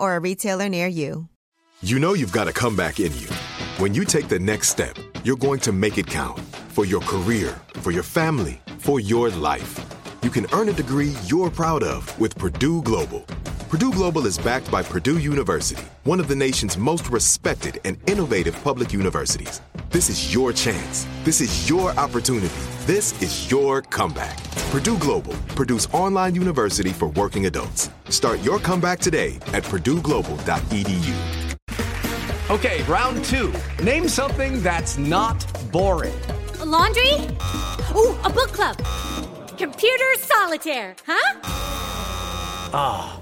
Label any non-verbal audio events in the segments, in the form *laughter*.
or a retailer near you. You know you've got a comeback in you. When you take the next step, you're going to make it count for your career, for your family, for your life. You can earn a degree you're proud of with Purdue Global. Purdue Global is backed by Purdue University, one of the nation's most respected and innovative public universities. This is your chance. This is your opportunity. This is your comeback. Purdue Global, Purdue's online university for working adults. Start your comeback today at purdueglobal.edu. Okay, round two. Name something that's not boring. A laundry? Ooh, a book club. Computer solitaire, huh? Ah, oh,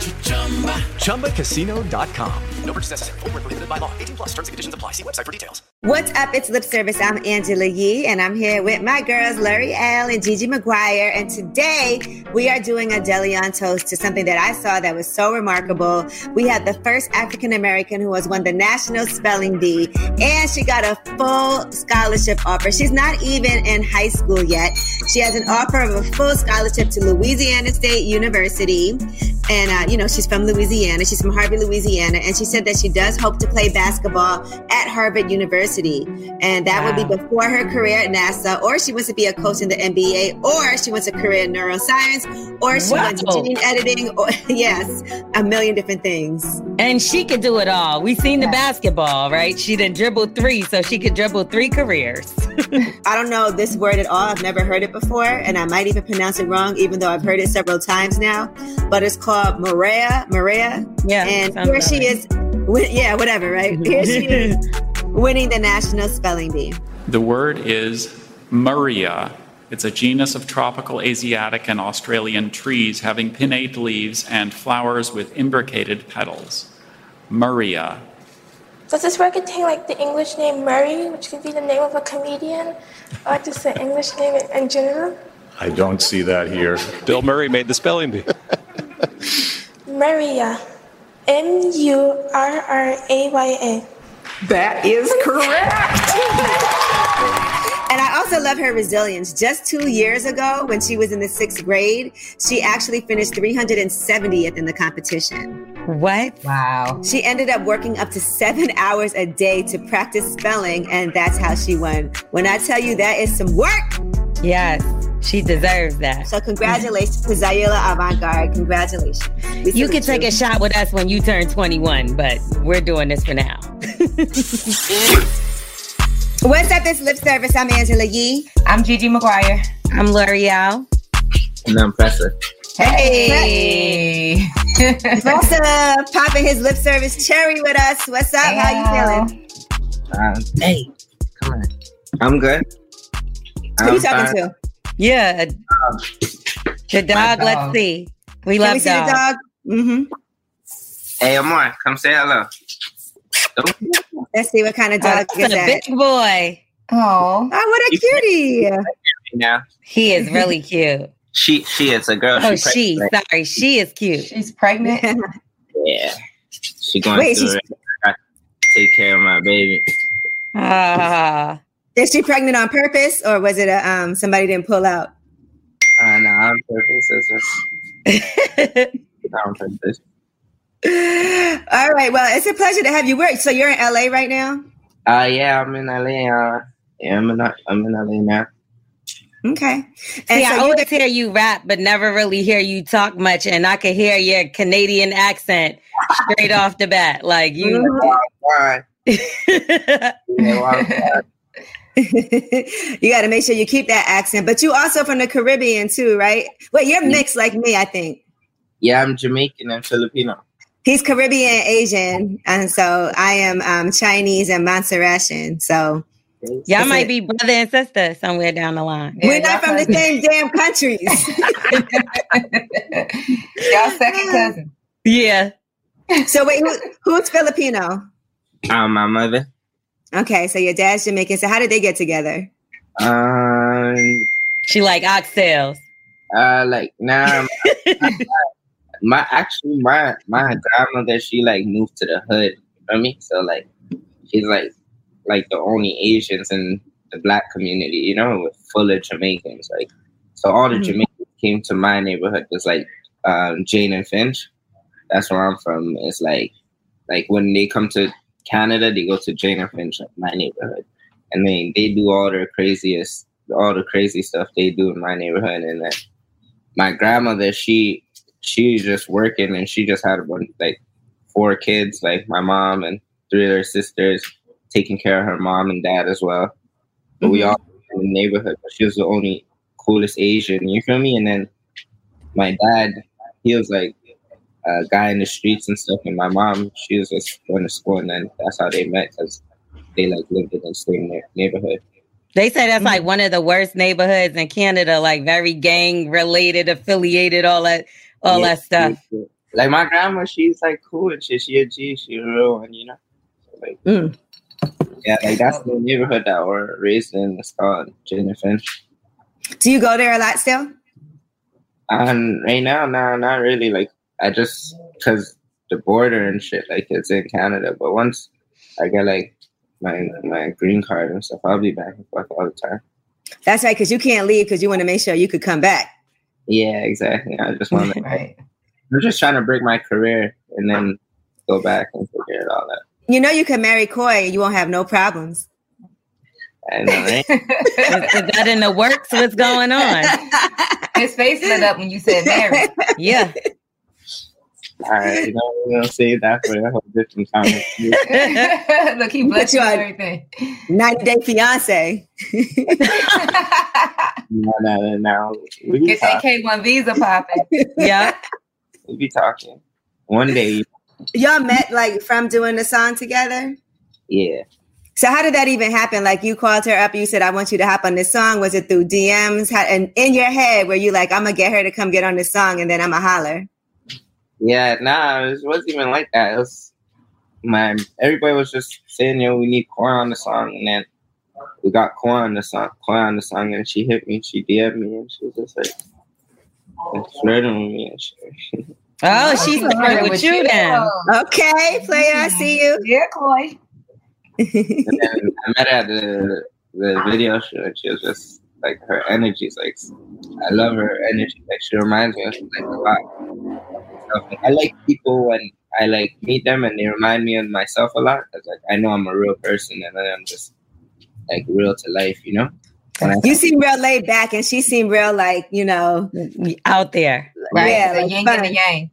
ChumbaCasino.com. No purchase necessary. Full prohibited by law. 18 plus terms and conditions apply. See website for details. What's up? It's Lip Service. I'm Angela Yee, and I'm here with my girls, Lore'l and Gigi Maguire. And today we are doing a Delion toast to something that I saw that was so remarkable. We had the first African American who has won the National Spelling Bee, and she got a full scholarship offer. She's not even in high school yet. She has an offer of a full scholarship to Louisiana State University. And, uh, you know, she's from Louisiana. She's from Harvey, Louisiana. And she said that she does hope to play basketball at Harvard University. And that wow. would be before her career at NASA, or she wants to be a coach in the NBA, or she wants a career in neuroscience, or she wow. wants gene editing, or *laughs* yes, a million different things. And she could do it all. We've seen the basketball, right? She did dribble three, so she could dribble three careers. *laughs* I don't know this word at all. I've never heard it before, and I might even pronounce it wrong, even though I've heard it several times now. But it's called Murraya. Murraya. Yeah. And mm-hmm. here she is. Yeah, whatever, right? Here she is winning the National Spelling Bee. The word is Murraya. It's a genus of tropical Asiatic and Australian trees having pinnate leaves and flowers with imbricated petals. Murraya. Does this word contain like the English name Murray, which could be the name of a comedian, or just the English name in general? I don't see that here. Bill Murray made the spelling bee. *laughs* Murraya. M U R R A Y A. That is correct. And I also love her resilience. Just two years ago, when she was in the sixth grade, she actually finished 370th in the competition. What? Wow. She ended up working up to seven hours a day to practice spelling, and that's how she won. When I tell you that is some work. Yes. She deserves that. So congratulations to Zaila Avant-garde. Congratulations. We you can take a shot with us when you turn 21, but we're doing this for now. *laughs* What's up, this lip service? I'm Angela Yee. I'm Gigi Maguire. I'm Lore'l. And I'm Pressa. Hey. Pressa popping his lip service cherry with us. What's up? How you feeling? Uh, hey, come on. I'm good. Who are you talking fine. to? Yeah. the dog, dog, let's see. We Can love we see dog. the dog. Mm-hmm. Hey, Amor, come say hello. Let's see what kind of dog oh, is that. big boy. Oh, oh, what a cutie! Now he is really cute. She she is a girl. Oh, she. Sorry, she is cute. She's pregnant. *laughs* yeah, she going Wait, to take care of my baby. Ah. Is she pregnant on purpose, or was it a um somebody didn't pull out? Uh, no, on purpose. It's just *laughs* on purpose. All right. Well, it's a pleasure to have you. work. So you're in LA right now? Uh, yeah, I'm in LA. Uh, yeah, I'm in I'm in LA now. Okay. And See, so I always hear you rap, but never really hear you talk much, and I can hear your Canadian accent straight off the bat, like you. yeah, *laughs* *laughs* you got to make sure you keep that accent. But you also from the Caribbean too, right? Wait, you're mixed like me, I think. Yeah, I'm Jamaican and Filipino. He's Caribbean Asian, and so I am um, Chinese and Montserratian. So y'all might be brother and sister somewhere down the line. We're not from the same *laughs* damn countries. *laughs* y'all second cousin. Yeah. So wait, who, who's Filipino? Um, my mother. Okay, so your dad's Jamaican. So how did they get together? Um, she like oxtails. Uh, like nah. my, my actually my my grandmother she like moved to the hood. You know me? So like she's like like the only Asians in the black community. You know, with full of Jamaicans. Like so all the mm-hmm. Jamaicans came to my neighborhood. was like um, Jane and Finch. That's where I'm from. It's like like when they come to Canada, they go to Jane and Finch, my neighborhood, and they they do all their craziest, all the crazy stuff they do in my neighborhood. And then my grandmother, she she's just working, and she just had a bunch like four kids, like my mom and three of her sisters, taking care of her mom and dad as well. But mm-hmm. we all in the neighborhood. But she was the only coolest Asian. You feel me? And then my dad, he was like a guy in the streets and stuff. And my mom, she was just going to school, and then that's how they met because they like lived in the same neighborhood. They say that's like one of the worst neighborhoods in Canada, like very gang related, affiliated, all that, all yeah, that stuff. Like my grandma, she's like cool and shit. She a G, she a real one, you know. like, mm. yeah, like that's the neighborhood that we're raised in. It's called Jane Finch. Do you go there a lot still? Um, right now, no, not really. Like I just because the border and shit, like it's in Canada. But once I get like my my green card and stuff, I'll be back and forth all the time. That's right, because you can't leave because you want to make sure you could come back. Yeah, exactly. I just want to. right. I'm just trying to break my career and then go back and figure it all out. You know, you can marry Coi, you won't have no problems. I know, right? *laughs* is, is, that in the works? What's going on? *laughs* His face lit up when you said marry. *laughs* Yeah. All right, you know, we're gonna save that for a whole different time. *laughs* Look, he blessed you everything. 90 Day Fiance. *laughs* no, no, no. We Get that K1 visa popping. *laughs* yeah. We be talking. One day. Y'all met like from doing the song together? Yeah. So how did that even happen? Like you called her up, you said, I want you to hop on this song. Was it through DMs? How, and in your head, were you like, I'm gonna get her to come get on this song and then I'm gonna holler? Yeah, nah, it wasn't even like that. It was my everybody was just saying, yo, we need Coi on the song, and then we got Coi on the song, Coi on the song, and she hit me, she DM'd me, and she was just like flirting with me and shit. *laughs* Oh, she's flirting with, with you then. Okay, player, I see you. Yeah, Coi. *laughs* And I met her at the the video show, and she was just like her energy is like I love her energy. Like she reminds me of like a lot. I like people when I like meet them and they remind me of myself a lot. Cause like I know I'm a real person and I'm just like real to life, you know. you seem real laid back, and she seemed real like you know out there, right? Yeah, the like yin and the yang.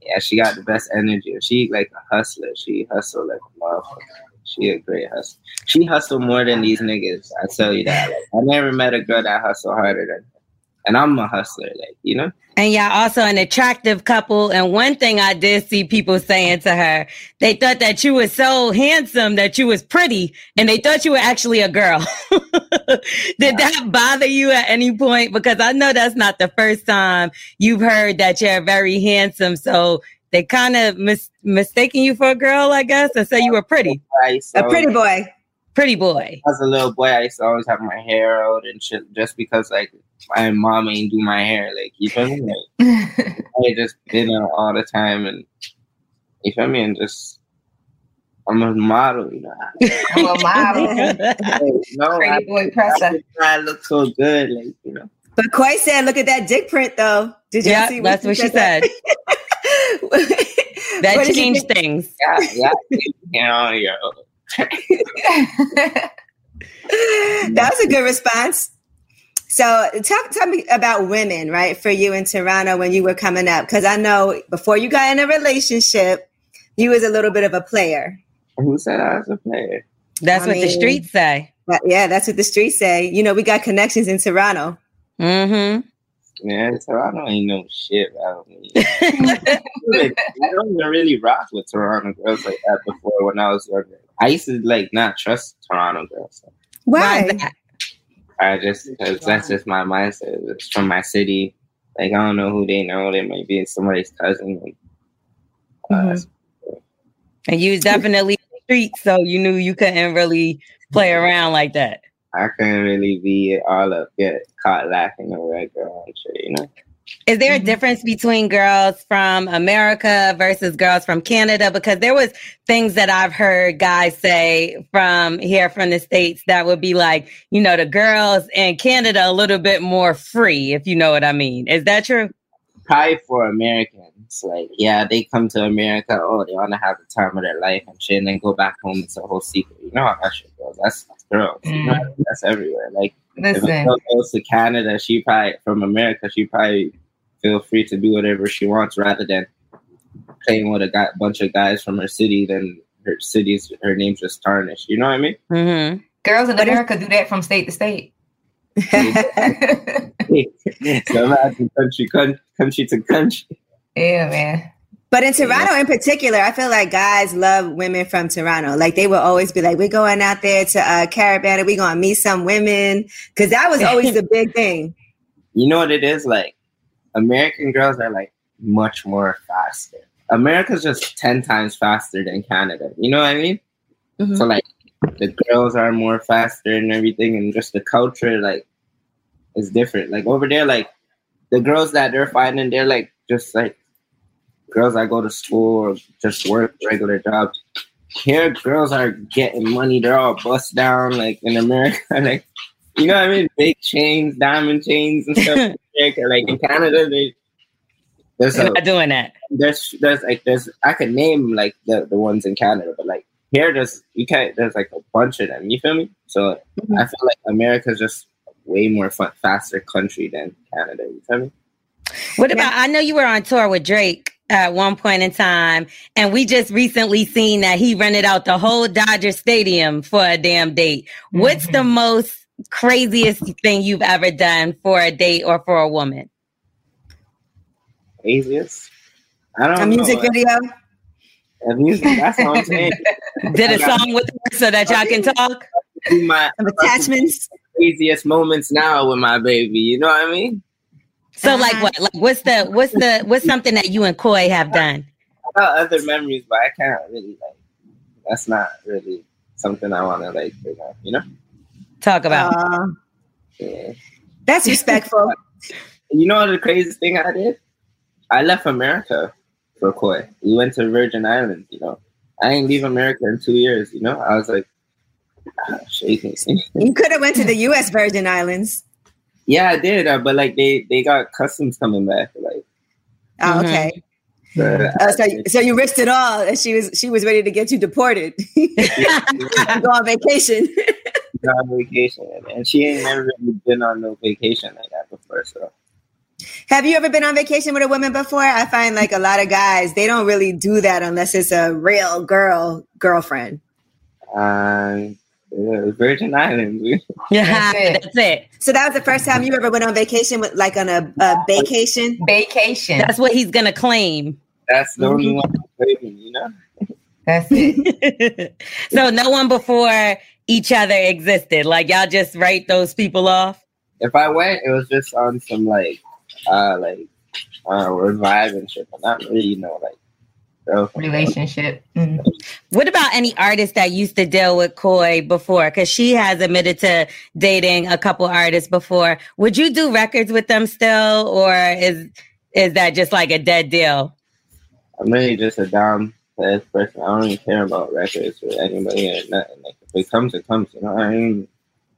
Yeah, she got the best energy. She like a hustler. She hustle like a motherfucker. She a great hustler. She hustled more than these niggas. I tell you that. Like, I never met a girl that hustled harder than her. and I'm a hustler, like you know. And y'all also an attractive couple. And one thing I did see people saying to her, they thought that you was so handsome that you was pretty, and they thought you were actually a girl. *laughs* did that bother you at any point? Because I know that's not the first time you've heard that you're very handsome. So they kind of mis- mistaking you for a girl, I guess, and say you were pretty. A pretty boy. Pretty boy. As a little boy, I used to always have my hair out and shit, just because like my mom ain't do my hair. Like you feel me? *laughs* Like, I just been out all the time, and you feel me? And just I'm a model, you know. *laughs* I'm a model. no, Pretty I, boy Pressa. I, I look so good, like you know. But Coi said, "Look at that dick print, though." Did you yeah, see? What that's what she said. *laughs* that changed things. Yeah, *laughs* yeah. You *laughs* know, that was a good response. So talk tell me about women, right? For you in Toronto when you were coming up, because I know before you got in a relationship, you was a little bit of a player. Who said I was a player? That's I what mean, the streets say. yeah, that's what the streets say. You know, we got connections in Toronto. Mm-hmm. Man, Toronto ain't no shit about me. *laughs* I don't even really rock with Toronto girls like that before when I was younger. I used to like not trust Toronto girls. So. Why? I just cause that's just my mindset. It's from my city. Like I don't know who they know. They might be somebody's cousin. And, uh, mm-hmm. and you was definitely street, so you knew you couldn't really play around like that. I couldn't really be all up, get caught laughing over that girl and shit, you know. Is there a mm-hmm. difference between girls from America versus girls from Canada? Because there was things that I've heard guys say from here from the States that would be like, you know, the girls in Canada a little bit more free, if you know what I mean. Is that true? Probably for Americans. Like, yeah, they come to America, oh, they wanna have the time of their life and shit, and then go back home. It's a whole secret. You know how that shit goes. That's, that's girls. Mm. You know, mm. that's everywhere. Like Listen. If a girl goes to Canada, she probably from America, she probably feel free to do whatever she wants rather than playing with a guy, bunch of guys from her city. Then her city's her name's just tarnished. You know what I mean? Mm-hmm. Girls in America do that from state to state. *laughs* *laughs* so imagine country, country to country. Yeah, man. But in Toronto, in particular, I feel like guys love women from Toronto. Like they will always be like, "We're going out there to uh, Caribbean, and we're gonna meet some women," because that was always the big thing. *laughs* You know what it is like? American girls are like much more faster. America's just ten times faster than Canada. You know what I mean? Mm-hmm. So like the girls are more faster and everything, and just the culture like is different. Like over there, like the girls that they're finding, they're like just like girls that go to school or just work regular jobs. Here, girls are getting money. They're all bust down, like in America. *laughs* like, you know what I mean? Big chains, diamond chains, and stuff. *laughs* like in Canada, they there's a, not doing that. There's there's like there's I could name like the the ones in Canada, but like here, there's you can't. There's like a bunch of them. You feel me? So mm-hmm. I feel like America's just way more fun, faster country than Canada. You feel me? What about? I know you were on tour with Drake at one point in time, and we just recently seen that he rented out the whole Dodger Stadium for a damn date. Mm-hmm. What's the mm-hmm. most craziest thing you've ever done for a date or for a woman? Craziest? I don't a know. music video. A music. That's what I'm saying. *laughs* Did a song with her so that y'all can talk. My attachments. Craziest moments now with my baby. You know what I mean? So like what? Like what's the what's the what's something that you and Coi have done? I got other memories, but I can't really like. That's not really something I want to like. You know. Talk about. Uh, yeah. That's respectful. *laughs* you know the craziest thing I did? I left America for Coi. We went to Virgin Islands. You know, I didn't leave America in two years. You know, I was like ah, shaking. you could have went to the U.S. Virgin Islands. Yeah, I did, uh, but like they they got customs coming back. Like, oh, mm-hmm. okay. uh, so, so you risked it all, and she was she was ready to get you deported. *laughs* *laughs* Go on vacation. *laughs* Go on vacation, and she ain't never really been on no vacation like that before. So, have you ever been on vacation with a woman before? I find like a lot of guys they don't really do that unless it's a real girl girlfriend. Um, Virgin Islands. *laughs* yeah, that's it. that's it. So that was the first time you ever went on vacation with like on a, a vacation. Vacation. That's what he's gonna claim. That's the only one claiming, you know. That's it. *laughs* so no one before each other existed. Like y'all just write those people off. If I went, it was just on some like, uh, like, uh, revive and shit, but not really, you know, like relationship. Mm-hmm. What about any artists that used to deal with Coi before? Because she has admitted to dating a couple artists before. Would you do records with them still, or is is that just like a dead deal? I'm really just a down person. I don't even care about records with anybody or nothing. Like if it comes, it comes. You know, I am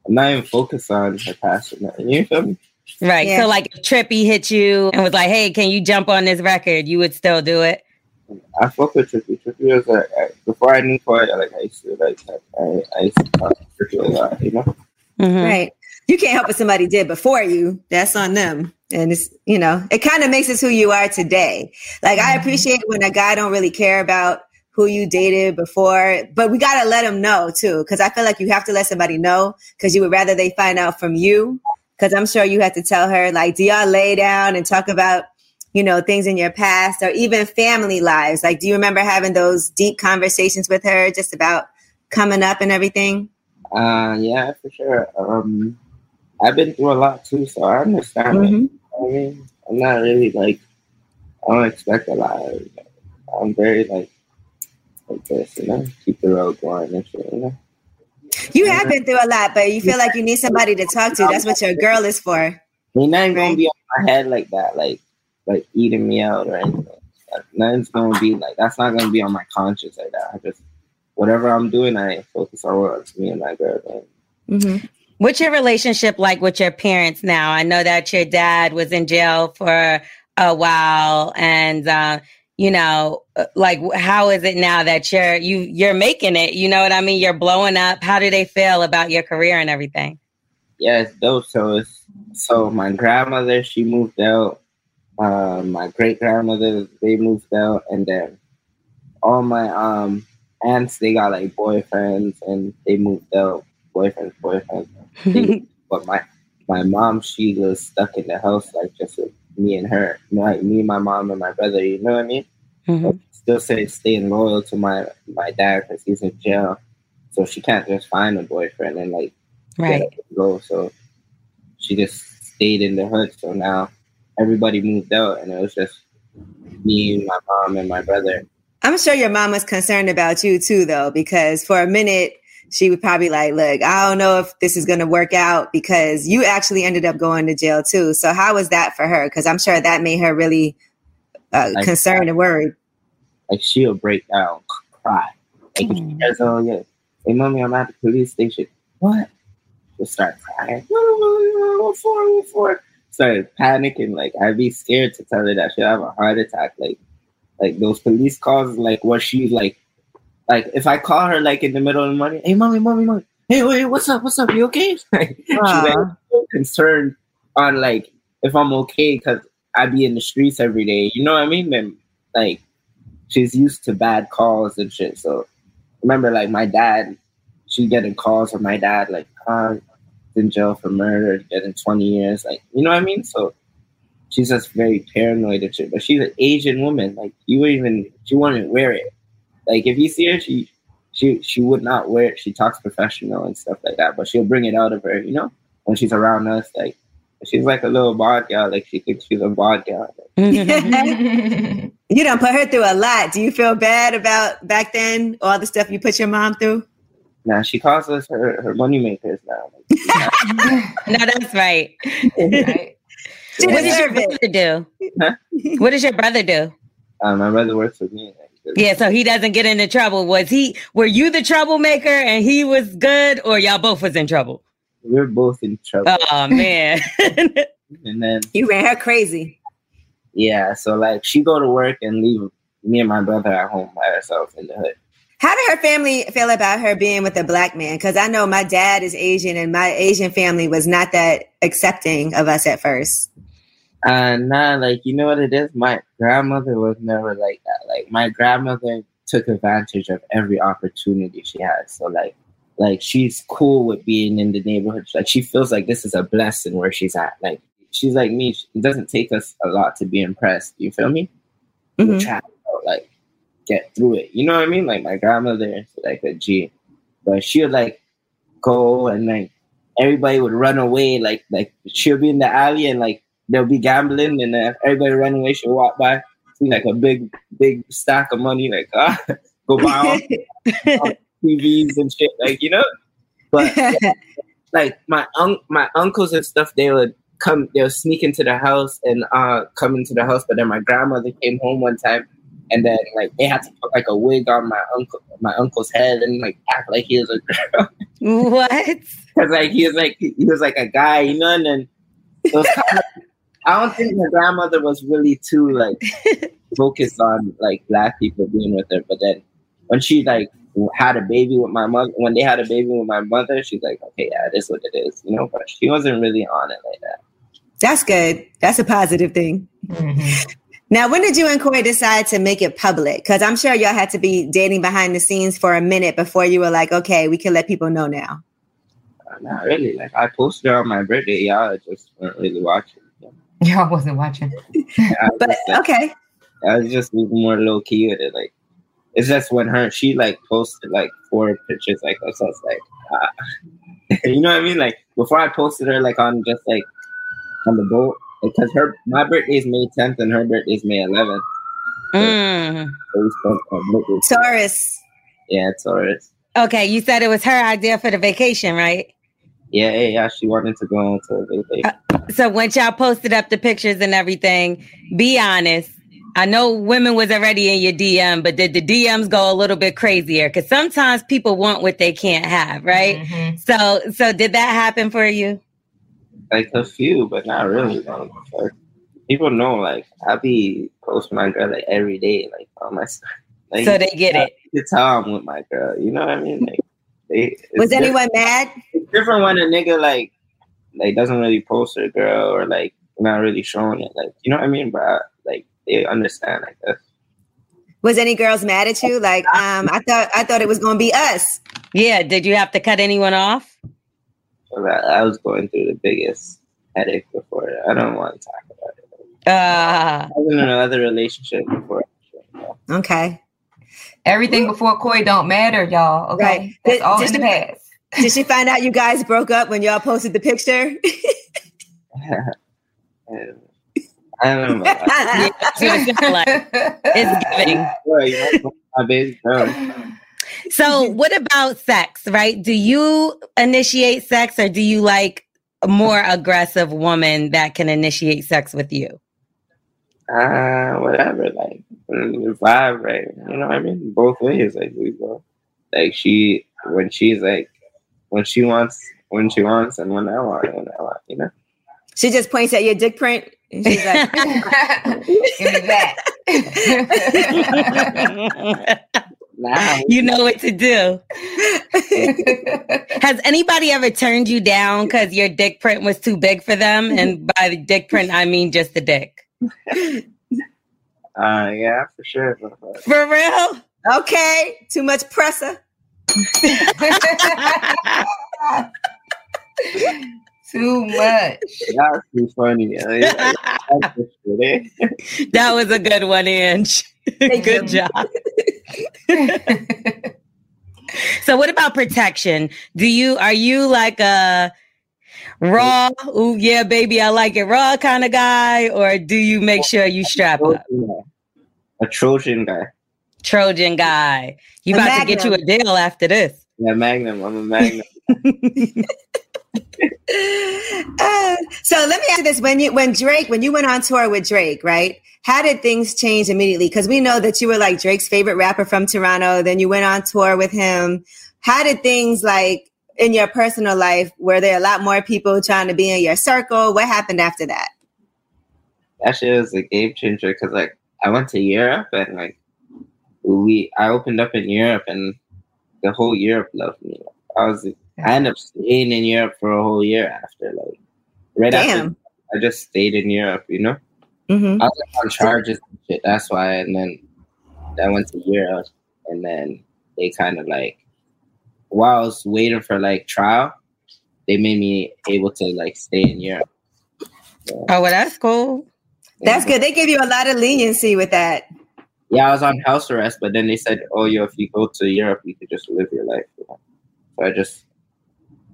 I'm not even focused on her past or nothing. You feel me? Right. Yeah. So like if Trippie hit you and was like, "Hey, can you jump on this record?" You would still do it. I fuck with Trippie. Trippie was like I, before I knew Coi, like I used to like I, I used to talk to Trippie a lot, you know. Mm-hmm. Right. You can't help what somebody did before you. That's on them. And it's you know, it kind of makes us who you are today. Like mm-hmm. I appreciate when a guy don't really care about who you dated before, but we gotta let them know too, because I feel like you have to let somebody know because you would rather they find out from you Because I'm sure you had to tell her, like, do y'all lay down and talk about, you know, things in your past or even family lives? Like, do you remember having those deep conversations with her just about coming up and everything? Uh, yeah, for sure. Um, I've been through a lot too, so I understand Mm-hmm. it. I mean, I'm not really like, I don't expect a lot. I'm very like, like this, you know, keep the road going and shit, you know. You have been through a lot, but you feel like you need somebody to talk to. That's what your girl is for. I mean, nothing's gonna be on my head like that, like like eating me out or anything. Like, nothing's gonna be like that's not gonna be on my conscience like that. I just whatever I'm doing, I focus on what's me and my girl. Mm-hmm. What's your relationship like with your parents now? I know that your dad was in jail for a while, and uh, you know, uh, like how is it now that you're you you're making it? You know what I mean? You're blowing up. How do they feel about your career and everything? Yeah, it's dope. So it's so my grandmother she moved out. Uh, my great grandmother they moved out, and then all my um aunts they got like boyfriends and they moved out. Boyfriends, boyfriends. They- *laughs* but my my mom she was stuck in the house like just with me and her. Like me, my mom, and my brother. You know what I mean? But still say staying loyal to my my dad because he's in jail, so she can't just find a boyfriend and like Right. go. So she just stayed in the hood. So now everybody moved out, and it was just me, my mom, and my brother. I'm sure your mom was concerned about you too, though, because for a minute she would probably like, "Look, I don't know if this is going to work out," because you actually ended up going to jail too. So how was that for her? Because I'm sure that made her really uh, Like- concerned and worried. Like she'll break down, cry. Like if she says, "Oh yeah, hey mommy, I'm at the police station." What? She'll start crying. What for? What for? Started panicking. Like I'd be scared to tell her that she'll have a heart attack. Like, like those police calls. Like what she like. Like if I call her like in the middle of the morning, hey mommy, mommy, mommy, hey wait, what's up? What's up? You okay? *laughs* Like, she's like so concerned on like if I'm okay because I be in the streets every day. You know what I mean? Then like she's used to bad calls and shit. So remember, like my dad, she getting calls from my dad, like uh, in jail for murder, getting twenty years. Like you know what I mean? So she's just very paranoid and shit. But she's an Asian woman. Like you wouldn't even she wouldn't wear it. Like if you see her, she she she would not wear it. She talks professional and stuff like that, but she'll bring it out of her, you know, when she's around us. Like she's like a little bod girl. Like she thinks she's a bod girl. *laughs* you don't put her through a lot. Do you feel bad about back then all the stuff you put your mom through? Now she calls us her her money makers now. *laughs* no, that's right. *laughs* She what does your brother do? What does your brother do? Uh, my brother works with me. Yeah, so he doesn't get into trouble. Was he? Were you the troublemaker and he was good, or y'all both was in trouble? We're both in trouble. Oh man, *laughs* and then you ran her crazy. Yeah, so like she go to work and leave me and my brother at home by ourselves in the hood. How did her family feel about her being with a black man? Because I know my dad is Asian, and my Asian family was not that accepting of us at first. Uh, nah, like you know what it is. My grandmother was never like that. Like my grandmother took advantage of every opportunity she had. So like, like she's cool with being in the neighborhood. Like she feels like this is a blessing where she's at. Like she's like me. It doesn't take us a lot to be impressed. You feel me? To like get through it. You know what I mean? Like my grandmother like a G, but she would like go and like everybody would run away. Like like she'll be in the alley and like they'll be gambling and then everybody run away. She'll walk by, see like a big big stack of money. Like ah, *laughs* go buy all, all *laughs* TVs and shit. Like you know, but *laughs* like my un- my uncles and stuff, they would come, they'll sneak into the house and uh come into the house. But then my grandmother came home one time, and then like they had to put like a wig on my uncle, my uncle's head, and like act like he was a girl. *laughs* what? Because like he was like he was like a guy, you know. And then it was kind of, I don't think my grandmother was really too like focused on like black people being with her. But then when she like had a baby with my mother, when they had a baby with my mother, she's like, okay, yeah, this is what it is, you know. But she wasn't really on it like that. That's good. That's a positive thing. Mm-hmm. Now, when did you and Coi decide to make it public? Because I'm sure y'all had to be dating behind the scenes for a minute before you were like, okay, we can let people know now. Not really. Like I posted on my birthday, y'all just weren't really watching. *laughs* Y'all wasn't watching. but like, okay. I was just more low key with it. Like it's just when her she like posted like four pictures like that. So it's like uh, *laughs* you know what I mean? Like before I posted her like on just like on the boat because her my birthday is May 10th and her birthday is May 11th. Mm. So Taurus. Yeah, Taurus. Okay, you said it was her idea for the vacation, right? Yeah, yeah, she wanted to go on to a vacation. Uh, so once y'all posted up the pictures and everything, be honest. I know women was already in your DM, but did the DMs go a little bit crazier? Because sometimes people want what they can't have, right? Mm-hmm. So, so did that happen for you? Like a few, but not really. Like, people know, like I be posting my girl like every day, like on my. *laughs* Like, so they get it. The time with my girl, you know what I mean? Like, they, was anyone mad? It's different when a nigga like like doesn't really post a girl or like not really showing it, like you know what I mean? But like they understand, I guess. Was any girls mad at you? Like, *laughs* um, I thought I thought it was gonna be us. Yeah. Did you have to cut anyone off? I was going through the biggest headache before. I don't want to talk about it. Uh, I was in another relationship before. Okay. Everything before Coi don't matter, y'all. Okay. Right. That's did, all did in she, the past. Did she find out you guys broke up when y'all posted the picture? *laughs* I don't know. *laughs* it's giving. So, what about sex, right? Do you initiate sex or do you like a more aggressive woman that can initiate sex with you? uh, whatever, like vibe, right? You know what I mean? Both ways, like we go. Like she, when she's like, when she wants, when she wants, and when I want, when I want, you know. She just points at your dick print. And she's like, *laughs* "Give me that." *laughs* *laughs* Nah. You know what to do. *laughs* Has anybody ever turned you down because your dick print was too big for them? And by the dick print, I mean just the dick. Uh, yeah, for sure. For real? Okay. Too much Pressa. *laughs* too much. That's *laughs* too funny. that was a good one, Ange. good job. *laughs* so, what about protection? Do you are you like a raw, ooh, yeah, baby, I like it raw kind of guy, or do you make sure you strap up? A Trojan guy. Trojan guy. You a about Magnum. to get you a deal after this. Yeah, Magnum. I'm a Magnum. *laughs* uh, so let me ask you this: when you when Drake when you went on tour with Drake, right? How did things change immediately? Because we know that you were like Drake's favorite rapper from Toronto. Then you went on tour with him. How did things like in your personal life? Were there a lot more people trying to be in your circle? What happened after that? That shit was a game changer because like I went to Europe and like we I opened up in Europe and the whole Europe loved me. I was I ended up staying in Europe for a whole year after like right Damn. after I just stayed in Europe, you know. Mm-hmm. I was like, on charges and shit. That's why, and then I went to Europe, and then they kind of like while I was waiting for like trial, they made me able to like stay in Europe. So, oh, well, that's cool. That's good. They give you a lot of leniency with that. Yeah, I was on house arrest, but then they said, "Oh, yo, if you go to Europe, you could just live your life." So I just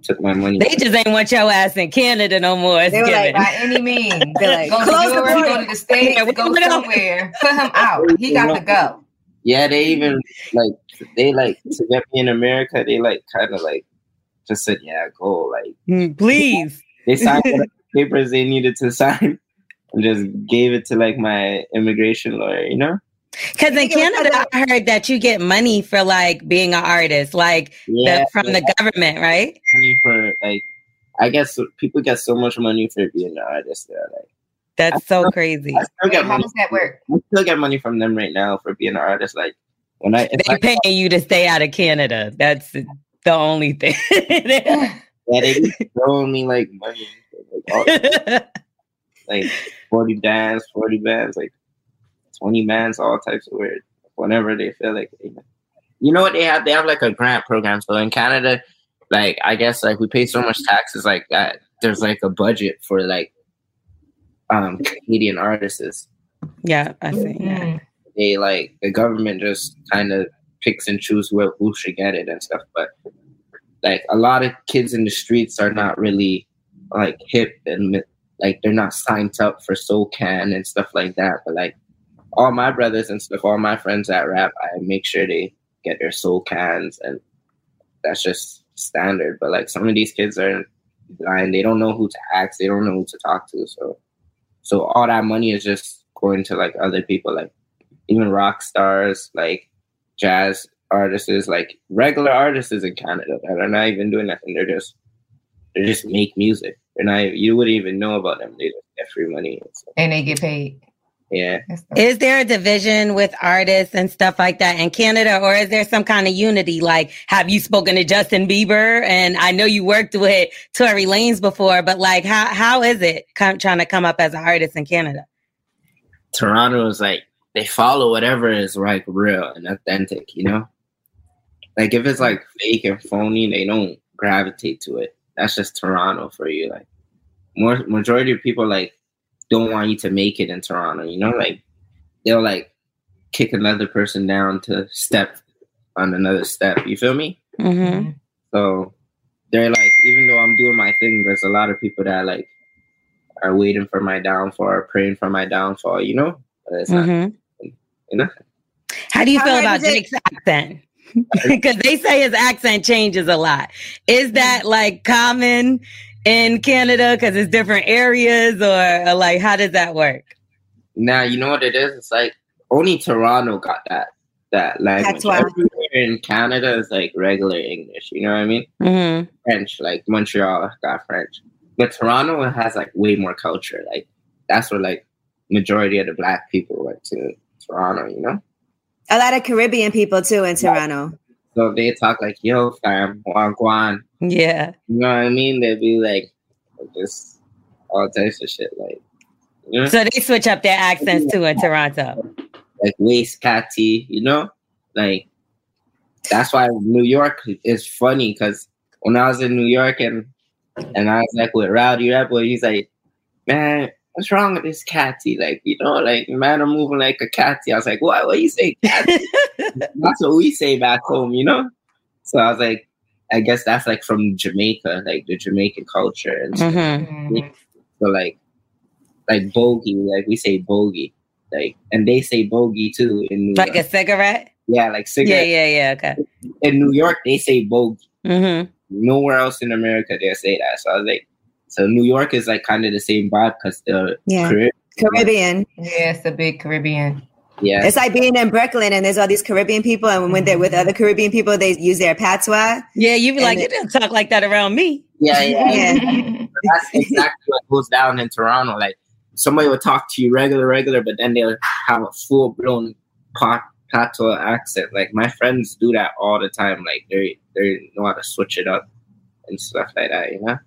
took my money. They just ain't want your ass in Canada no more. They were like, by any means, like, go to Europe, go to the States, yeah, go somewhere, put him out. *laughs* He got to go. Yeah, they even like they like to get me in America. They like kind of like just said, "Yeah, go." Like, mm, please. They signed *laughs* the papers they needed to sign, and just gave it to like my immigration lawyer. You know. Because in Canada, I heard that you get money for like being an artist, like yeah, the, from yeah. the government, right? Money for like, I guess people get so much money for being an artist. There, like that's I so still, crazy. I still get How money. does that work? I still get money from them right now for being an artist. Like when I they paying you to stay out of Canada. That's the only thing. *laughs* yeah, they throwing me like money, like, *laughs* like forty bands, forty bands, like 20 bands, all types of weird. Whenever they feel like, you know what they have? They have like a grant program. So in Canada, like I guess like we pay so much taxes like that. There's like a budget for like um Canadian artists. Yeah, I see. Mm-hmm. They like the government just kind of picks and chooses who who should get it and stuff. But like a lot of kids in the streets are not really like hip and like they're not signed up for SOCAN and stuff like that. But like all my brothers and stuff, all my friends that rap, I make sure they get their SOCANs, and that's just standard. But like some of these kids are blind, they don't know who to ask, they don't know who to talk to. So so all that money is just going to like other people, like even rock stars, like jazz artists, like regular artists in Canada that are not even doing nothing. They're just they just make music. They're not you wouldn't even know about them. They just get free money. And, stuff. And they get paid. Yeah. Is there a division with artists and stuff like that in Canada, or is there some kind of unity? Like, have you spoken to Justin Bieber? And I know you worked with Tory Lanez before, but like, how how is it come, trying to come up as an artist in Canada? Toronto is like they follow whatever is like real and authentic, you know? Like if it's like fake and phony, they don't gravitate to it. That's just Toronto for you. Like more majority of people like don't want you to make it in Toronto, you know? Like they'll like kick another person down to step on another step. You feel me? Mm-hmm. So they're like, even though I'm doing my thing, there's a lot of people that like are waiting for my downfall or praying for my downfall, you know? But it's not, you know? How do you How feel about is it- Drake's accent? *laughs* Because they say his accent changes a lot. Is that like common in Canada because it's different areas, or, or like how does that work? Now you know what it is. It's like only Toronto got that that language. That's why. Everywhere in Canada is like regular English. You know what I mean? Mm-hmm. French, like Montreal got French, but Toronto has like way more culture. Like that's where like majority of the black people went to Toronto. You know, A lot of Caribbean people too in Toronto. So they talk like "Yo, fam, wagwan." Yeah. You know what I mean? They'd be like just all types of shit. Like you know? So they switch up their accents too in Toronto. like waist catty, you know? Like that's why New York is funny because when I was in New York and and I was like with Rowdy Rebel, he's like, Man, what's wrong with this catty? Like, you know, like man, I'm moving like a catty. I was like, What what you say *laughs* that's what we say back home, you know? So I was like, I guess that's like from Jamaica, like the Jamaican culture and stuff. Mhm. So like like bogey, like we say bogey. Like and they say bogey too in New Like York. a cigarette? yeah, like cigarette. Yeah, yeah, yeah. Okay. In New York they say bogey. Mm-hmm. Nowhere else in America they say that. So I was like so New York is like kind of the same vibe because the Yeah. Carib- Caribbean. Yeah, it's a big Caribbean. yeah. It's like being in Brooklyn and there's all these Caribbean people, and when they're with mm-hmm. other Caribbean people, they use their patois. Yeah, you be like, it- you didn't talk like that around me. yeah, *laughs* yeah. Yeah. That's exactly what goes down in Toronto. Like somebody would talk to you regular, regular, but then they'll have a full blown pot patois accent. Like my friends do that all the time. Like they they know how to switch it up and stuff like that. You know.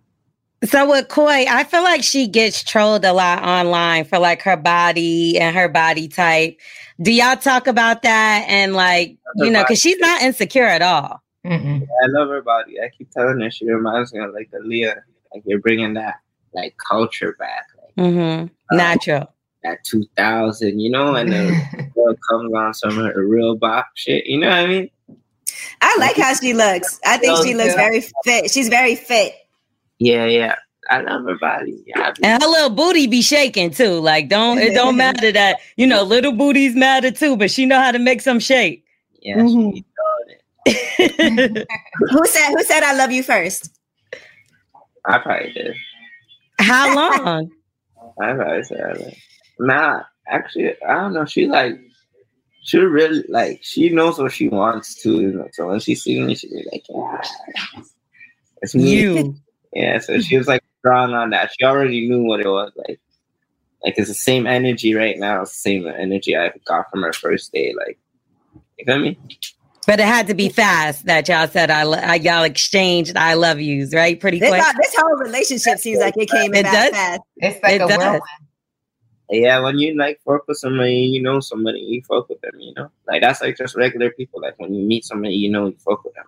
So with Coi, I feel like she gets trolled a lot online for like her body and her body type. Do y'all talk about that? And like, you know, because she's not insecure at all. Mm-mm. I love her body. I keep telling her she reminds me of like Aaliyah. Like you're bringing that like culture back, like Mm-hmm. Natural. that 2000, you know, and then *laughs* girl comes on some of her real bop shit. You know what I mean? I like how she looks. I think she looks very fit. She's very fit. Yeah, yeah. I love her body. Yeah, And her little booty be shaking too. Like, don't it don't *laughs* matter that you know little booties matter too, but she know how to make some shake. yeah. she mm-hmm. be doing it. *laughs* Who said who said I love you first? I probably did. How long? *laughs* I probably said that. Nah, actually, I don't know. She like, she really like, she knows what she wants to. You know? So when she sees me, she be like, yeah, it's me. You. Yeah. So she was like strong on that. She already knew what it was like. Like it's the same energy right now. It's the same energy I got from her first day. Like, you feel me? But it had to be fast that y'all said I lo- I- y'all exchanged I love yous, right? Pretty This, quick. whole- this whole relationship seems like it came It about does? fast. It's like It a does. whirlwind. Yeah, when you like fuck with somebody, you know somebody, you fuck with them, you know? Like that's like just regular people. Like when you meet somebody, you know you fuck with them.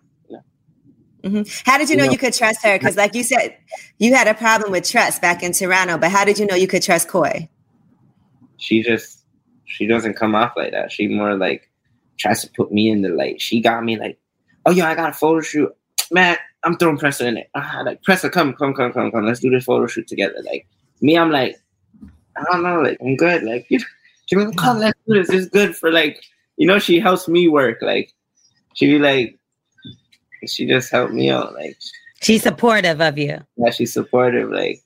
Know? Mm-hmm. How did you know you, know you could trust her? Because, like you said, you had a problem with trust back in Toronto. But how did you know you could trust Coi? She just she doesn't come off like that. She more like tries to put me in the light. She got me like, oh yo, I got a photo shoot, man. I'm throwing Pressa in it. Ah, like Pressa, come, come, come, come, come. Let's do this photo shoot together. Like me, I'm like, I don't know, like I'm good. Like you, she like, come, let's do this. It's good for like, you know, she helps me work. Like she be like, she just helped me out. Like she's supportive of you. Yeah, she's supportive. Like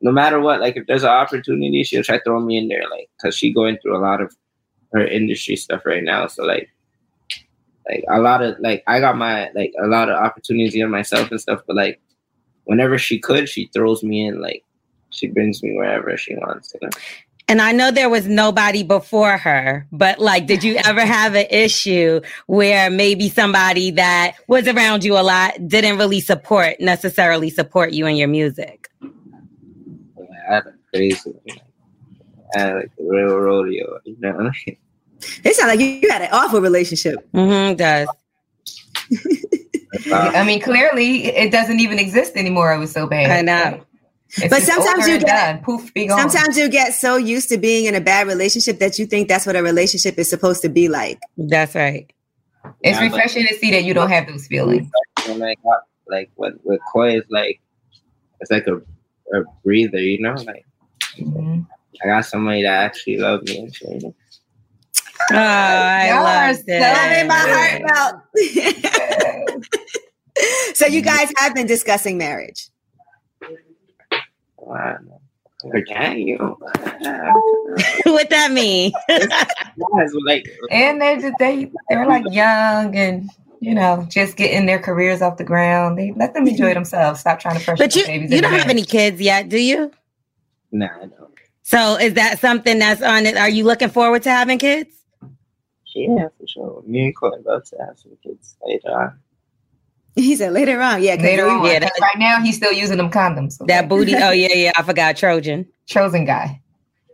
no matter what, like if there's an opportunity, she'll try to throw me in there. Like because she going through a lot of her industry stuff right now. So like like a lot of like I got my like a lot of opportunities in myself and stuff, but like whenever she could, she throws me in like she brings me wherever she wants. You know? And I know there was nobody before her, but like, did you ever *laughs* have an issue where maybe somebody that was around you a lot didn't really support, necessarily support you and your music? I had a crazy, I had like a real rodeo, you know? It sounds like you had an awful relationship. Mm-hmm, does. I mean, clearly it doesn't even exist anymore. It was so bad. I know. It's but sometimes you get poof, sometimes you get so used to being in a bad relationship that you think that's what a relationship is supposed to be like. That's right. It's yeah, refreshing to see that you don't have those feelings. Like, like what with Coi is like, it's like a, a breather, you know. Like mm-hmm. I got somebody that actually loves me and shit. Oh, I love it. That made my heart melt. *laughs* *laughs* so you guys have been discussing marriage. Wow. Okay, you. *laughs* what that mean? *laughs* and they just they they're like young and you know just getting their careers off the ground. They let them enjoy *laughs* themselves. Stop trying to pressure. But you you don't have any kids yet, do you? No, I don't. So is that something that's on it? Are you looking forward to having kids? Yeah, for sure. Me and Chloe about to have some kids later on. *laughs* He said later on, yeah. Later on, yeah. right now he's still using them condoms. Okay? That booty. Oh yeah, *laughs* yeah. I forgot Trojan. Trojan guy.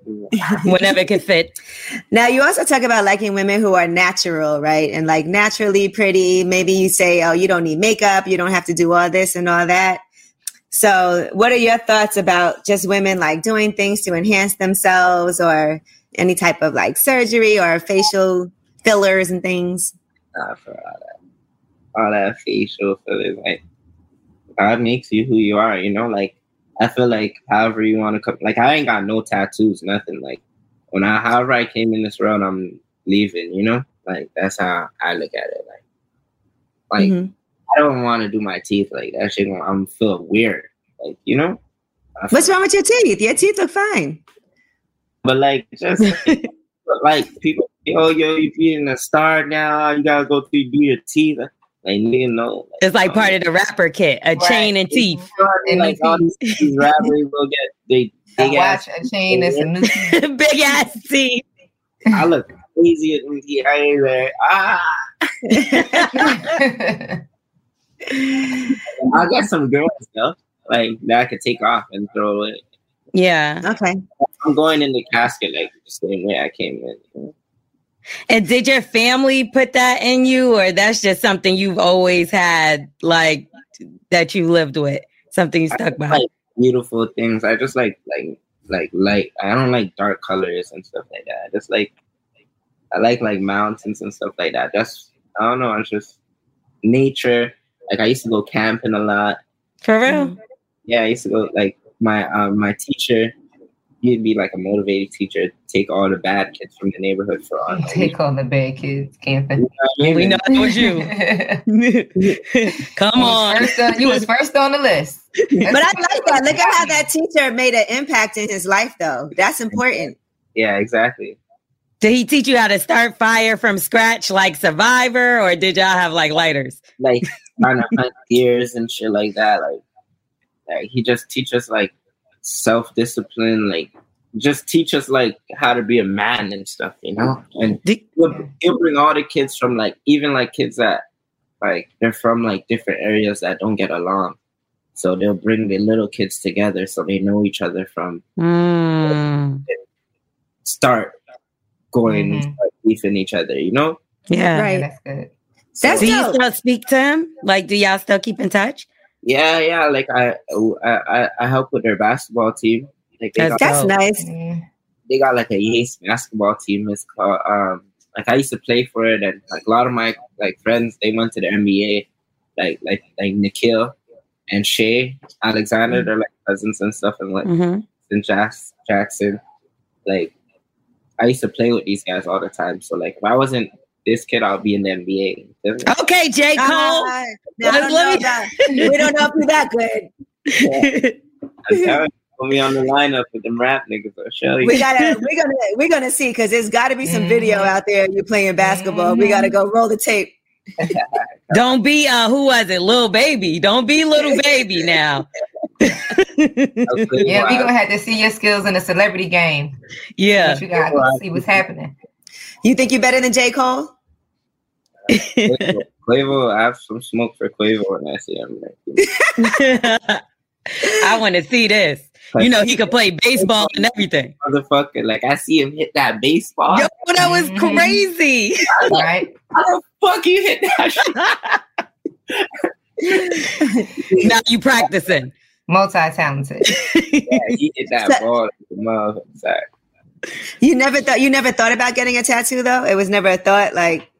*laughs* Whenever it can fit. Now you also talk about liking women who are natural, right? And like naturally pretty. Maybe you say, oh, you don't need makeup, you don't have to do all this and all that. So, what are your thoughts about just women like doing things to enhance themselves, or any type of like surgery or facial fillers and things? Nah, for all that facial fillers. Like God makes you who you are, you know. Like I feel like however you want to come. Like I ain't got no tattoos, nothing. Like when I however I came in this world, I'm leaving. You know, like that's how I look at it. Like like mm-hmm. I don't want to do my teeth like that. Shit, I'm feel weird. Like you know. What's wrong with your teeth? Your teeth look fine. But like just *laughs* like people, oh yo, you're being a star now. You gotta go through do your teeth. Like nigga know. Like, it's like part of the rapper kit, a right. chain and teeth. And like all these, these rappers will get they *laughs* big ass a chain and some *laughs* big ass teeth. I look crazy at me. I ain't like ah. *laughs* I got some girl stuff like that I could take off and throw it. Yeah. Okay. I'm going in the casket like the same way I came in. And did your family put that in you, or that's just something you've always had, like that you lived with, something you stuck by? Like beautiful things. I just like like like light. I don't like dark colors and stuff like that. I just like I like like mountains and stuff like that. That's I don't know. It's just nature. Like I used to go camping a lot. For real? Yeah, I used to go. Like my um, my teacher he'd be like a motivated teacher, take all the bad kids from the neighborhood for on. *laughs* Take all the bad kids camping. You know we know it was you. *laughs* Come on. First on, you was first on the list. but I like that. Look at how that teacher made an impact in his life, though. That's important. Yeah, exactly. Did he teach you how to start fire from scratch like Survivor, or did y'all have like lighters? Like trying to hunt deers and shit like that. Like, like he just teaches like self discipline, like just teach us like how to be a man and stuff, you know. And he'll, he'll bring all the kids from like even like kids that like they're from like different areas that don't get along. So they'll bring the little kids together so they know each other from mm. start going mm-hmm. start beefing each other, you know? Yeah, right. That's good. So, do you still speak to him? Like, do y'all still keep in touch? Yeah, yeah. Like I, I, I help with their basketball team. Like that's, that's nice. They got like a Yates basketball team. It's called um. Like I used to play for it, and like a lot of my like friends, they went to the NBA. Like like like Nickeil and Shai Alexander, mm-hmm. they're like cousins and stuff, and like mm-hmm. and Jax, Jackson. Like I used to play with these guys all the time. So like if I wasn't this kid, I'll be in the NBA. Okay, J. Cole. Uh, no, don't *laughs* we don't know if you're that good. Yeah. Put me on the lineup with them rap niggas. I'll show you. We gotta, we're gonna, we're gonna see because there's got to be some video mm-hmm. out there. You playing basketball. We gotta go roll the tape. *laughs* Don't be uh who was it, little baby. Don't be little baby now. *laughs* yeah, we gonna have to see your skills in the celebrity game. Yeah, you got to see what's happening. You think you're better than J Cole? Quavo, I have some smoke for Quavo and I see him. *laughs* I want to see this. You know, he could play baseball and everything. Motherfucker, like I see him hit that baseball. Yo, that was mm-hmm. crazy. *laughs* right? How the fuck you hit that? *laughs* now you practicing. Multi-talented. yeah, he hit that ball. You never thought you never thought about getting a tattoo though? It was never a thought like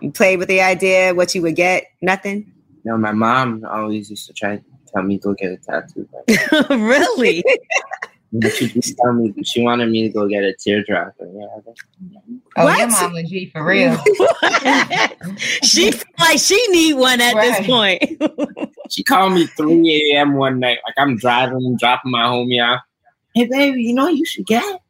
you played with the idea what you would get? Nothing? No, my mom always used to try to tell me to go get a tattoo. *laughs* really? *laughs* she just tell me she wanted me to go get a teardrop. And, yeah, oh, what? your mom G for real. *laughs* she like she need one at right. this point. she called me 3 a.m. one night, like I'm driving and dropping my homie off. Hey baby, you know you should get.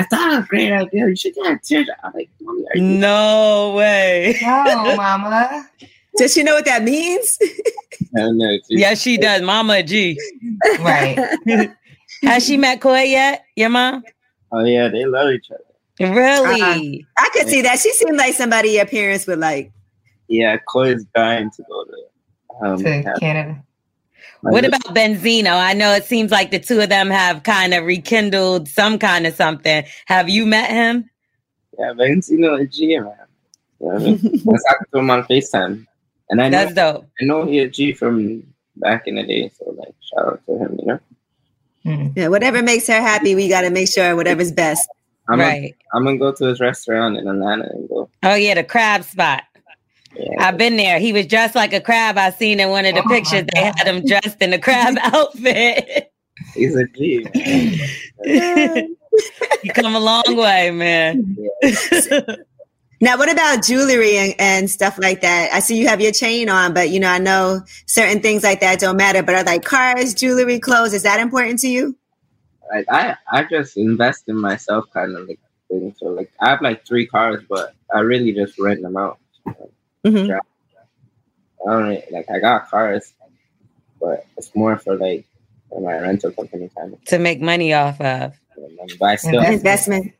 I thought it was a great idea. You should get a teardrop. I'm like, no way. Oh, mama. Does she know what that means? *laughs* know, yeah, she does. Mama G. Right. *laughs* Has she met Coi yet? Your mom? Oh yeah, they love each other. Really? Uh, I could see that. She seemed like somebody your parents would like. Yeah, Coi's dying to go to, um, to Canada. What about Benzino? I know it seems like the two of them have kind of rekindled some kind of something. Have you met him? Yeah, Benzino is G, man. You know I mean? I talked to him on FaceTime. And I know, That's dope. I know he a G from back in the day. So, like, shout out to him, you know? Mm-hmm. Yeah, whatever makes her happy, we got to make sure whatever's best. I'm right. A, I'm gonna go to his restaurant in Atlanta and go. Oh yeah, the crab spot. Yeah. I've been there. He was dressed like a crab. I seen in one of the oh pictures. They had him dressed in a crab *laughs* outfit. He's a G. *laughs* you come a long way, man. *laughs* Now, what about jewelry and, and, stuff like that? I see you have your chain on, but you know, I know certain things like that don't matter. But are like cars, jewelry, clothes? Is that important to you? Like I, I just invest in myself, kind of like thing. So like I have like three cars, but I really just rent them out. Mm-hmm. I don't really, like I got cars, but it's more for like for my rental company kind of to make money off of. But I still investment.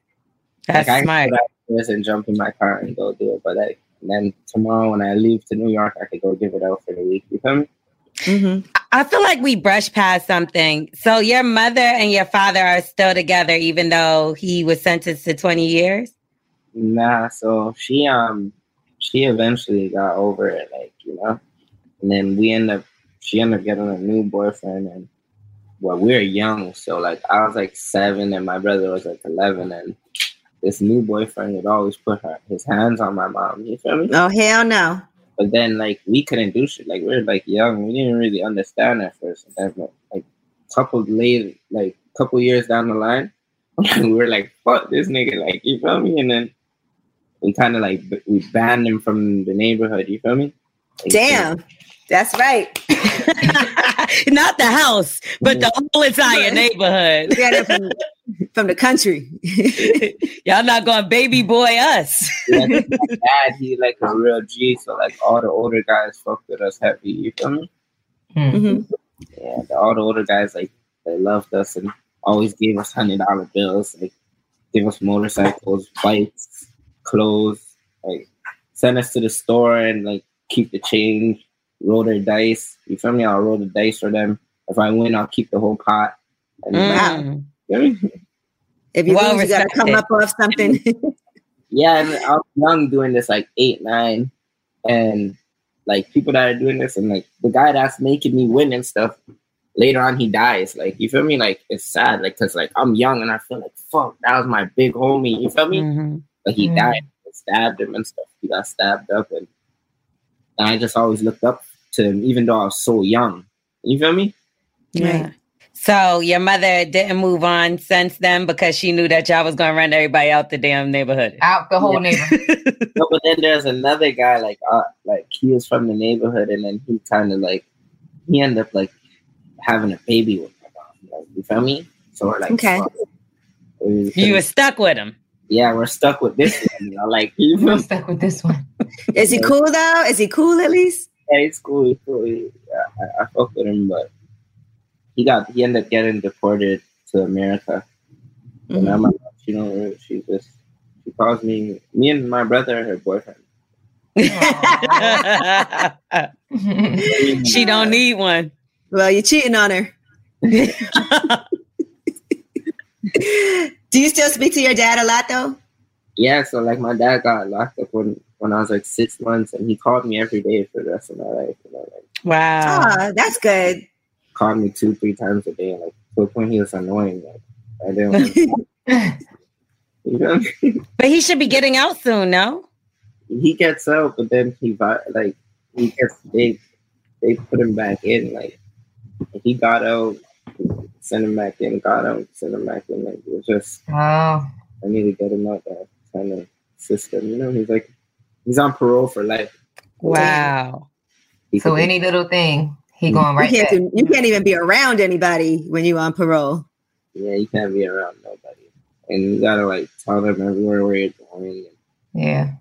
That's like, smart and jump in my car and go do it. But like, then tomorrow when I leave to New York, I could go give it out for the week. You feel me? Mm-hmm. I feel like we brushed past something. So your mother and your father are still together, even though he was sentenced to twenty years. Nah, so she um she eventually got over it, like you know, and then we end up she ended up getting a new boyfriend, and well, we are young, so like I was like seven, and my brother was like eleven, and this new boyfriend would always put her, his hands on my mom. You feel me? Oh hell no. But then like we couldn't do shit. Like we are like young. We didn't really understand at first. And then like couple later like couple years down the line, *laughs* we were like, fuck this nigga, like you feel me? And then we kind of like we banned him from the neighborhood. You feel me? Like, Damn. That's right. *laughs* Not the house, but the whole entire neighborhood. *laughs* from, from, the country. *laughs* Y'all not going baby boy us. yeah, my dad, he like a real G, so like all the older guys fuck with us heavy. You feel me? Mm-hmm. Yeah, the, all the older guys like they loved us and always gave us hundred dollar bills, like give us motorcycles, bikes, clothes, like send us to the store and like keep the change roll their dice. You feel me? I'll roll the dice for them. If I win, I'll keep the whole pot. And mm. if you well lose, you gotta come up with something. *laughs* *laughs* yeah, and I was young doing this like eight, nine, and like people that are doing this, and like the guy that's making me win and stuff. Later on, he dies. Like you feel me? Like it's sad. Like because like I'm young and I feel like fuck, that was my big homie. You feel me? Mm-hmm. But he Mhm. died. They stabbed him and stuff. He got stabbed up, and, and I just always looked up to him, even though I was so young. You feel me? Yeah. So your mother didn't move on since then because she knew that y'all was gonna run everybody out the damn neighborhood. Out the whole neighborhood. *laughs* *laughs* no, but then there's another guy like uh like he was from the neighborhood and then he kind of like he ended up like having a baby with my mom. Like, you feel me? So we're like, Okay. fuck. We You were stuck with him. Yeah, we're stuck with this one. You know? Like you *laughs* We're stuck with this one. Is he cool though? Is he cool at least? Yeah, he's cool. He's cool. He, yeah, I, I fuck with him, but he got he ended up getting deported to America. And mm-hmm. I'm not, she don't. She just she calls me. Me and my brother are her boyfriend. she don't need one. Well, you're cheating on her. *laughs* *laughs* Do you still speak to your dad a lot though? Yeah, so like my dad got locked up when when I was like six months, and he called me every day for the rest of my life. You know, like Wow. That's good. called me two, three times a day. Like to a point, he was annoying. Like I didn't. Want *laughs* *laughs* you know, But he should be getting out soon, no? he gets out, but then he like he gets they they put him back in. Like he got out, send him back in, got out, send him back in. Like it was just Oh. I need to get him out that kind of system. You know, he's like he's on parole for life. Wow. He So could- any little thing, he mm-hmm. going right you can't do, you can't even be around anybody when you on parole. yeah, you can't be around nobody, and you gotta like tell them everywhere where you're going. Yeah.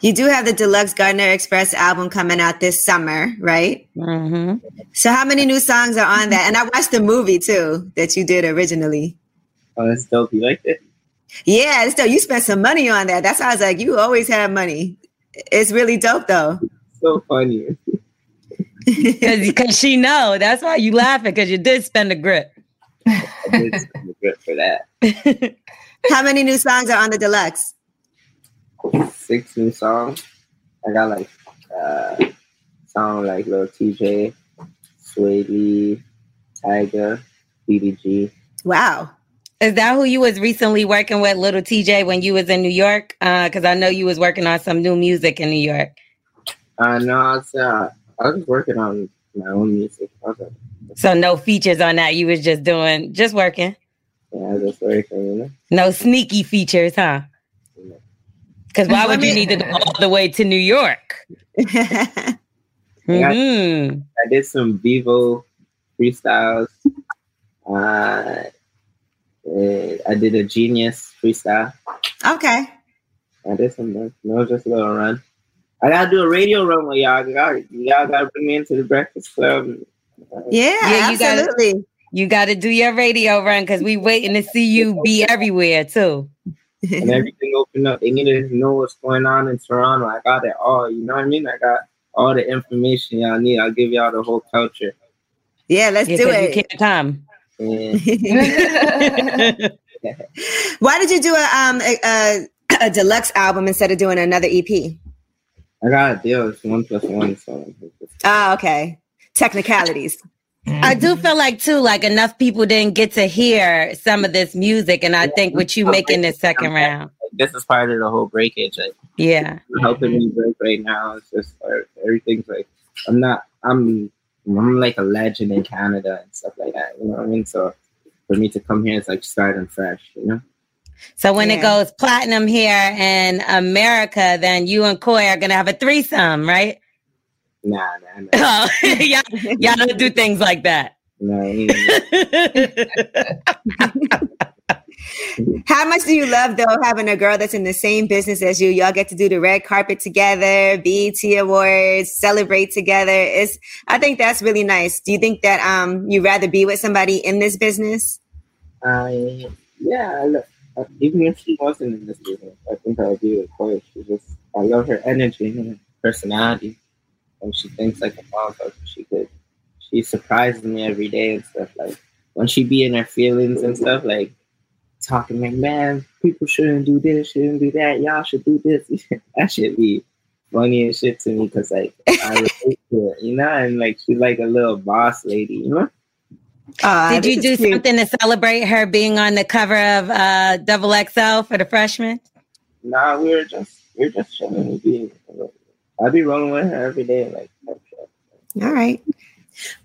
You do have the Deluxe Gardner Express album coming out this summer, right? Mm-hmm. So how many new songs are on that? And I watched the movie too that you did originally. Oh, that's dope. You liked it? Yeah, it's dope. You spent some money on that. That's why I was like, you always have money. It's really dope though. So funny. Because *laughs* she know. That's why you laughing because you did spend a grip. I did spend the grip for that. *laughs* How many new songs are on the deluxe? Six new songs. I got like uh song like Lil Tjay, Swae Lee, Tiger, BDG. Wow. Is that who you was recently working with, Little Tjay, when you was in New York? Because I know you was working on some new music in New York. Uh no, I was uh, I was working on my own music. Was like, So no features on that. You was just doing, just working. yeah, just working, you know. No sneaky features, huh? Because why would you need to go all the way to New York? Mhm. *laughs* I did some Vivo freestyles. Uh, I did a Genius freestyle. Okay. I did some. No, no, just a little run. I gotta do a radio run with y'all. Y'all, y'all gotta bring me into the Breakfast Club. Yeah, you gotta- absolutely. You got to do your radio run because we waiting to see you be everywhere too. And everything opened up. They need to know what's going on in Toronto. I got it all. You know what I mean? I got all the information y'all need. I'll give y'all the whole culture. Yeah, let's Yeah, do 'cause it. You can't come. *laughs* Why did you do a um a, a, a deluxe album instead of doing another EP? I got a deal. It's one plus one. So Oh, okay. Technicalities. I do feel like too, like enough people didn't get to hear some of this music, and I think with you making this second round, this is part of the whole breakage. Like, yeah, helping me break right now. It's just like everything's like I'm not. I'm. I'm like a legend in Canada and stuff like that. You know what I mean? So for me to come here, it's like starting fresh. You know? So when it goes platinum here in America, then you and Coi are gonna have a threesome, right? Nah, nah, nah. Y'all, y'all don't do things like that. nah How much do you love though having a girl that's in the same business as you? Y'all get to do the red carpet together, BET Awards, celebrate together. It's I think that's really nice. Do you think that um you'd rather be with somebody in this business? I yeah, I love, uh, even if she wasn't in this business, I think I would be with Chloe. She just I love her energy and her personality, and she thinks like a motherfucker. She could, she surprises me every day and stuff. Like when she be in her feelings and stuff, like talking like, man, people shouldn't do this, shouldn't do that. Y'all should do this. *laughs* that should be funny and shit to me because like I *laughs* relate to it, you know, and like she's like a little boss lady, you know. Uh, Did you do cute. something to celebrate her being on the cover of uh, Double XL for the freshman? Nah, we were just we are just chilling. We be, I'd be rolling with her every day, like. All right.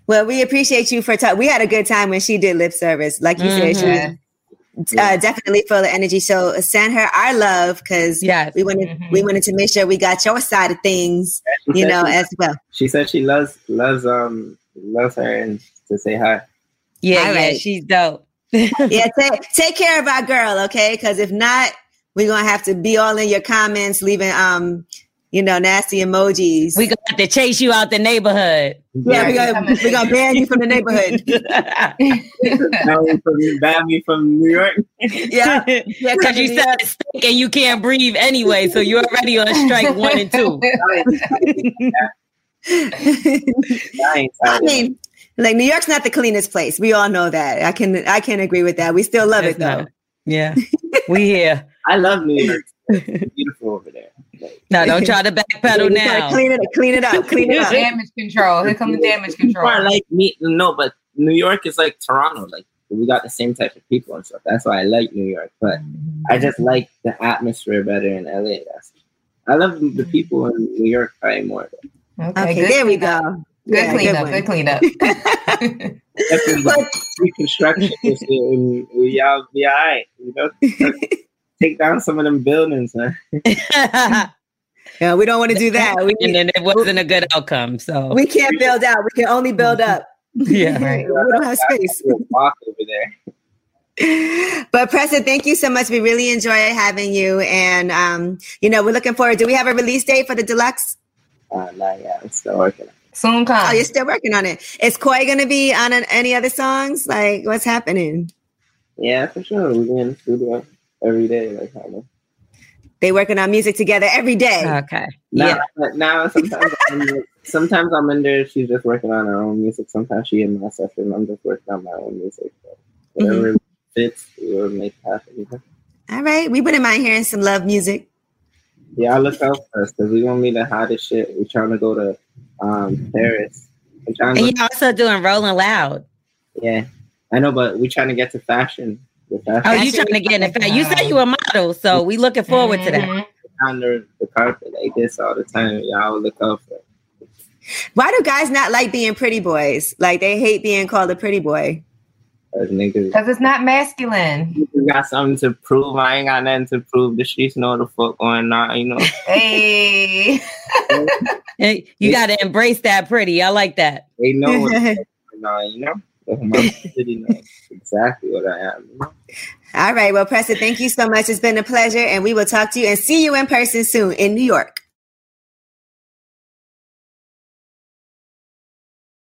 Well, we appreciate you for talking. We had a good time when she did lip service, like you mm-hmm. said. She uh, definitely full of energy. So send her our love because yeah, we wanted mm-hmm. we wanted to make sure we got your side of things, you know, she, as well. She said she loves loves um loves her and to say hi. Yeah, All yeah, right. she's dope. *laughs* yeah, take take care of our girl, okay? Because if not, we're gonna have to be all in your comments, leaving um you know, nasty emojis. We gonna have to chase you out the neighborhood. Yeah, we're gonna, we gonna ban you from the neighborhood. *laughs* ban me from New York. Yeah, yeah, because you said stink and you can't breathe anyway, so you're already on strike one and two. I mean, like New York's not the cleanest place. We all know that. I can I can agree with that. We still love it's it though. Not. Yeah, we here. *laughs* I love New York. *laughs* It's beautiful over there. No, don't try to backpedal now. Clean it, clean it up, clean it up. *laughs* damage control. Here comes the damage control. People like me, no, but New York is like Toronto. Like we got the same type of people and stuff. That's why I like New York. But I just like the atmosphere better in LA. That's I love the people in New York probably more. Okay, okay there we go. Good yeah, cleanup. Good, good cleanup. but reconstruction is we all be all right. You know, *laughs* take down some of them buildings, man. *laughs* yeah, we don't want to do that. We, and then it wasn't a good outcome. So we can't build out. We can only build up. *laughs* Yeah, right. we don't have space. Walk over there. But Pressa, thank you so much. We really enjoy having you, and um, you know, we're looking forward. Do we have a release date for the deluxe? Uh, not yet. I'm still working. Soon come. Oh, you're still working on it. Is Coi going to be on an, any other songs? Like, what's happening? Yeah, for sure. We're in the studio every day. Like, kind of. They working on music together every day. Okay. Now, yeah. Now sometimes *laughs* I'm, sometimes I'm in there. She's just working on her own music. Sometimes she in my session. I'm just working on my own music. So whatever mm-hmm. fits, we'll make happen. All right. We wouldn't mind hearing some love music. Yeah, I look out for us because we gonna be the hottest shit. We're trying to go to um, Paris. and you're also doing Rolling Loud. Yeah, I know, but we're trying to get to fashion. fashion. Oh, you trying to get in fashion? You said you were a model, so we looking forward to that. Mm-hmm. Under the carpet like this all the time. Y'all look out for. Why do guys not like being pretty boys? Like they hate being called a pretty boy. Because it's not masculine. You got something to prove. I ain't got nothing to prove. The streets know the fuck going on, you know. Hey. hey you got to embrace that pretty. I like that. They know what's *laughs* going on, you know. My *laughs* city knows exactly what I am. You know? All right. Well, Pressa, thank you so much. It's been a pleasure. And we will talk to you and see you in person soon in New York.